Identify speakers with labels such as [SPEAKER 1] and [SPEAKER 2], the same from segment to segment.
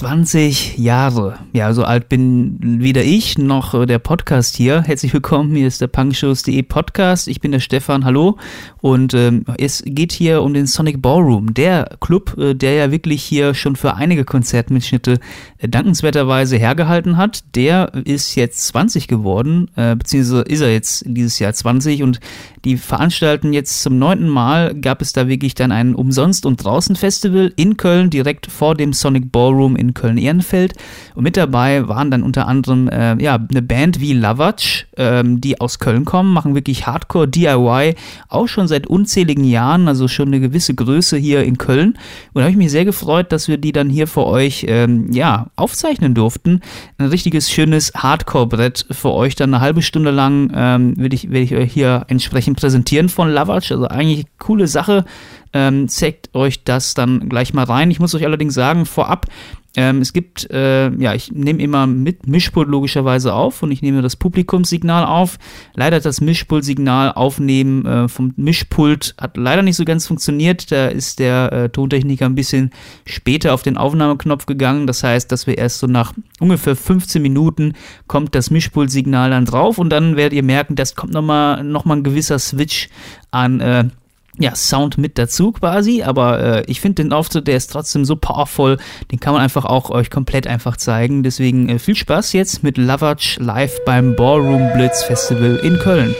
[SPEAKER 1] 20 Jahre. Ja, so alt bin weder ich noch äh, der Podcast hier. Herzlich willkommen, hier ist der punkshows.de Podcast. Ich bin der Stefan, hallo. Und ähm, es geht hier um den Sonic Ballroom, der Club, äh, der ja wirklich hier schon für einige Konzertmitschnitte äh, dankenswerterweise hergehalten hat. Der ist jetzt 20 geworden, äh, beziehungsweise ist er jetzt dieses Jahr 20 und die veranstalten jetzt zum neunten Mal, gab es da wirklich dann ein Umsonst- und Draußen-Festival in Köln, direkt vor dem Sonic Ballroom in Köln-Ehrenfeld. Und mit dabei waren dann unter anderem äh, ja, eine Band wie Lavatsch, ähm, die aus Köln kommen, machen wirklich Hardcore DIY, auch schon seit unzähligen Jahren, also schon eine gewisse Größe hier in Köln. Und da habe ich mich sehr gefreut, dass wir die dann hier für euch ähm, ja, aufzeichnen durften. Ein richtiges schönes Hardcore-Brett für euch, dann eine halbe Stunde lang ähm, werde ich, werd ich euch hier entsprechend präsentieren von Lavatsch. Also eigentlich coole Sache. Ähm, zeigt euch das dann gleich mal rein. Ich muss euch allerdings sagen, vorab, ähm, es gibt, äh, ja, ich nehme immer mit Mischpult logischerweise auf und ich nehme das Publikumssignal auf. Leider hat das Mischpultsignal aufnehmen äh, vom Mischpult hat leider nicht so ganz funktioniert. Da ist der äh, Tontechniker ein bisschen später auf den Aufnahmeknopf gegangen. Das heißt, dass wir erst so nach ungefähr 15 Minuten kommt das Mischpultsignal dann drauf und dann werdet ihr merken, das kommt nochmal noch mal ein gewisser Switch an äh, ja, Sound mit dazu quasi, aber äh, ich finde den Auftritt, der ist trotzdem so powerful, den kann man einfach auch euch komplett einfach zeigen. Deswegen äh, viel Spaß jetzt mit Lovatch live beim Ballroom Blitz Festival in Köln.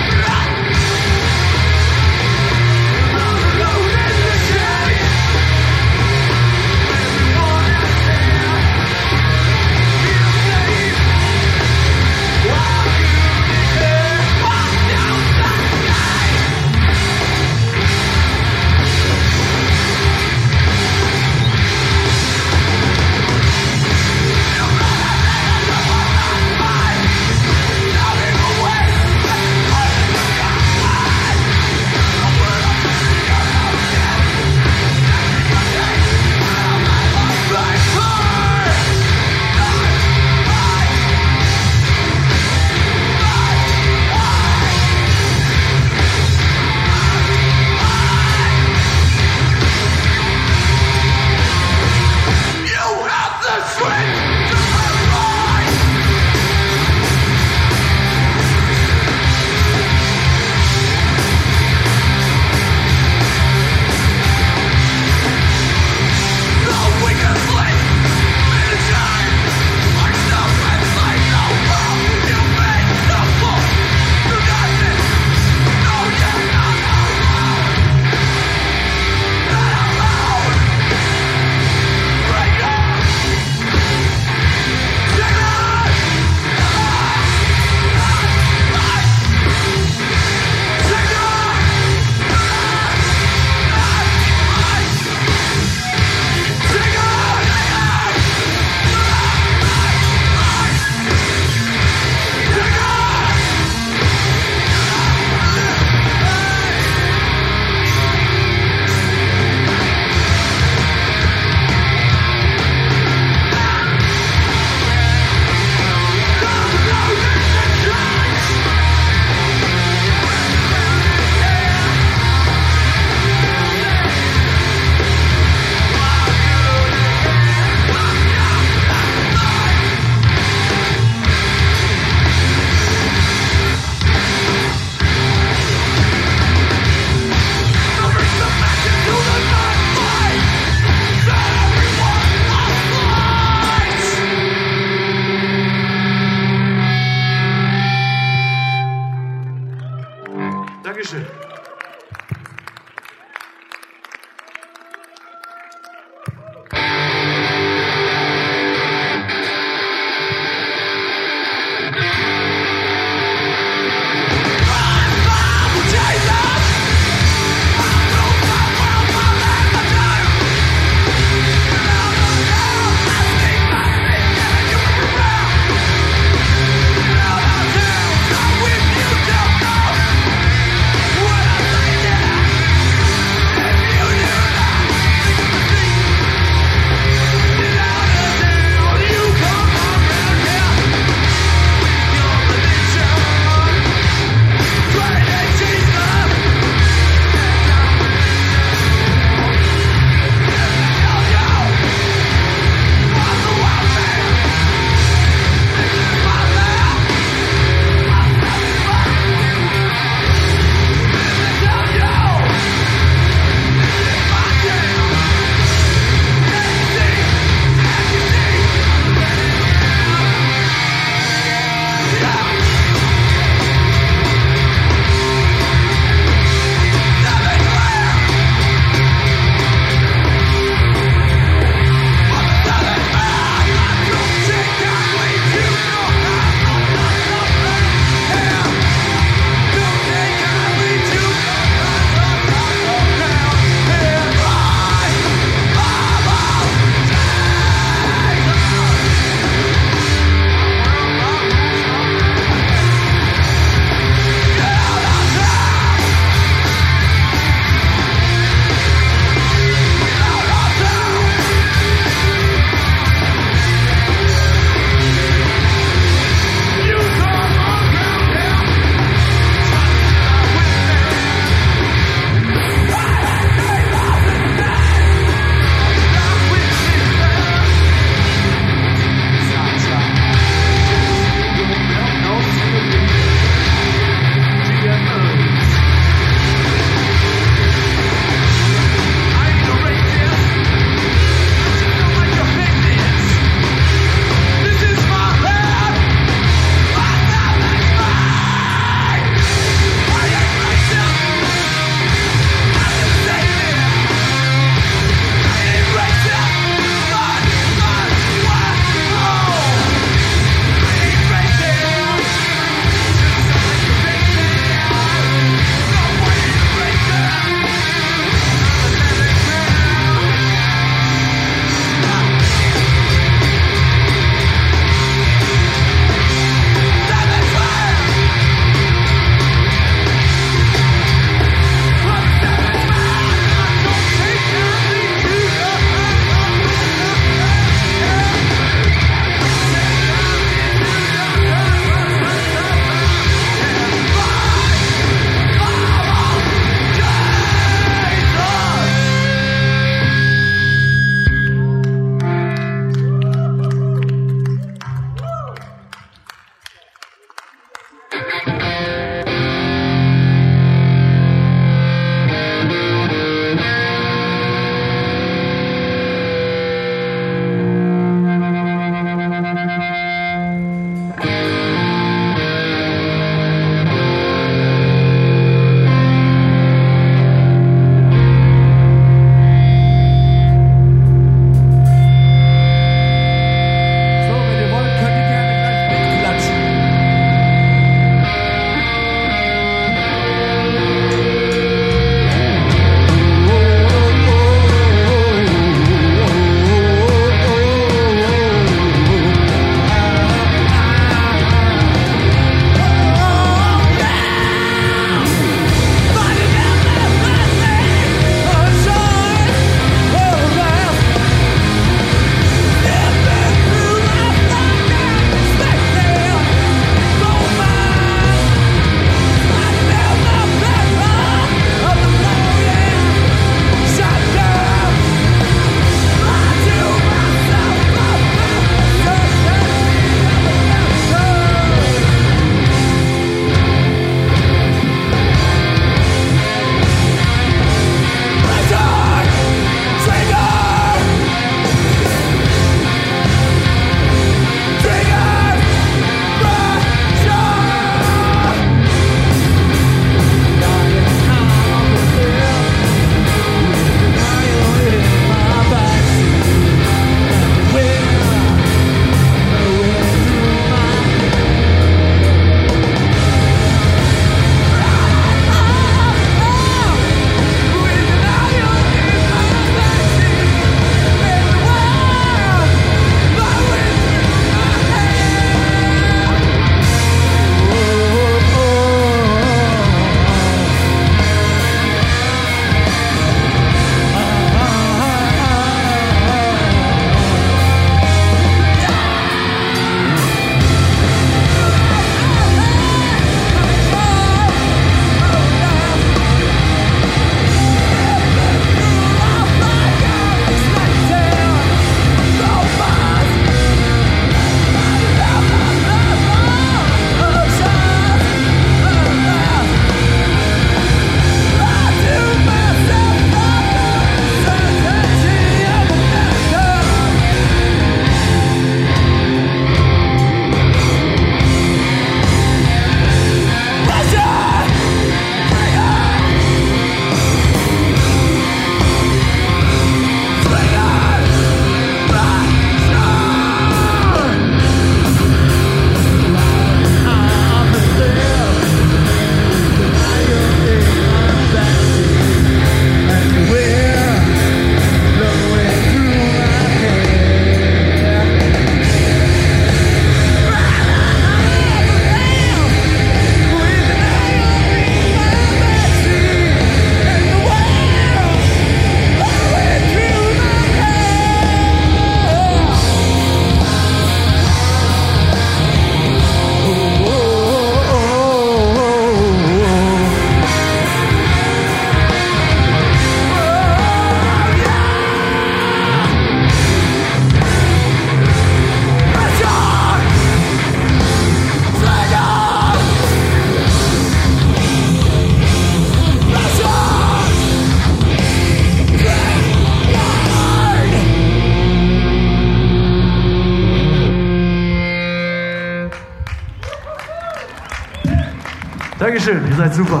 [SPEAKER 2] Dankeschön, ihr seid super.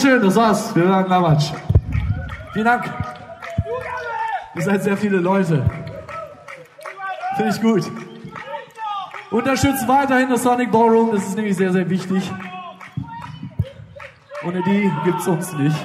[SPEAKER 2] Dankeschön, das war's. Wir sagen Lamatsch. Vielen Dank. Ihr seid sehr viele Leute. Finde ich gut. Unterstützt weiterhin das Sonic Ballroom, das ist nämlich sehr, sehr wichtig. Ohne die gibt's uns nicht.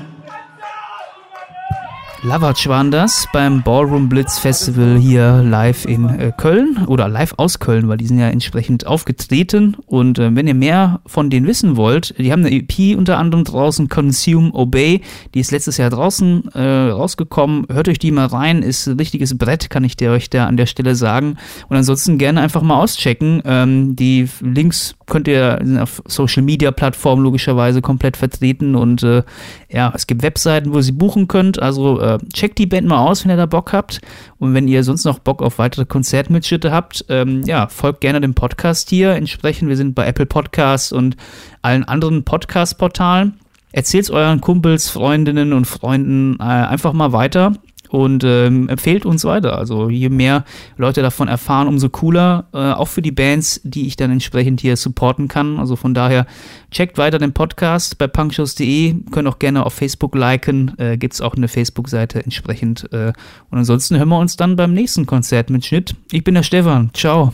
[SPEAKER 1] Lavatsch waren das beim Ballroom Blitz Festival hier live in äh, Köln oder live aus Köln, weil die sind ja entsprechend aufgetreten. Und äh, wenn ihr mehr von denen wissen wollt, die haben eine EP unter anderem draußen, Consume Obey, die ist letztes Jahr draußen äh, rausgekommen. Hört euch die mal rein, ist ein richtiges Brett, kann ich dir euch da an der Stelle sagen. Und ansonsten gerne einfach mal auschecken. Ähm, die Links könnt ihr auf Social Media Plattformen logischerweise komplett vertreten und äh, ja, es gibt Webseiten, wo ihr sie buchen könnt. Also äh, checkt die Band mal aus, wenn ihr da Bock habt. Und wenn ihr sonst noch Bock auf weitere Konzertmitschritte habt, ähm, ja, folgt gerne dem Podcast hier. Entsprechend, wir sind bei Apple Podcasts und allen anderen Podcast-Portalen. Erzählt euren Kumpels, Freundinnen und Freunden äh, einfach mal weiter und ähm, empfehlt uns weiter. Also je mehr Leute davon erfahren, umso cooler. Äh, auch für die Bands, die ich dann entsprechend hier supporten kann. Also von daher checkt weiter den Podcast bei punkshows.de. Könnt auch gerne auf Facebook liken. Äh, Gibt es auch eine Facebook-Seite entsprechend. Äh, und ansonsten hören wir uns dann beim nächsten Konzert mit Schnitt. Ich bin der Stefan. Ciao.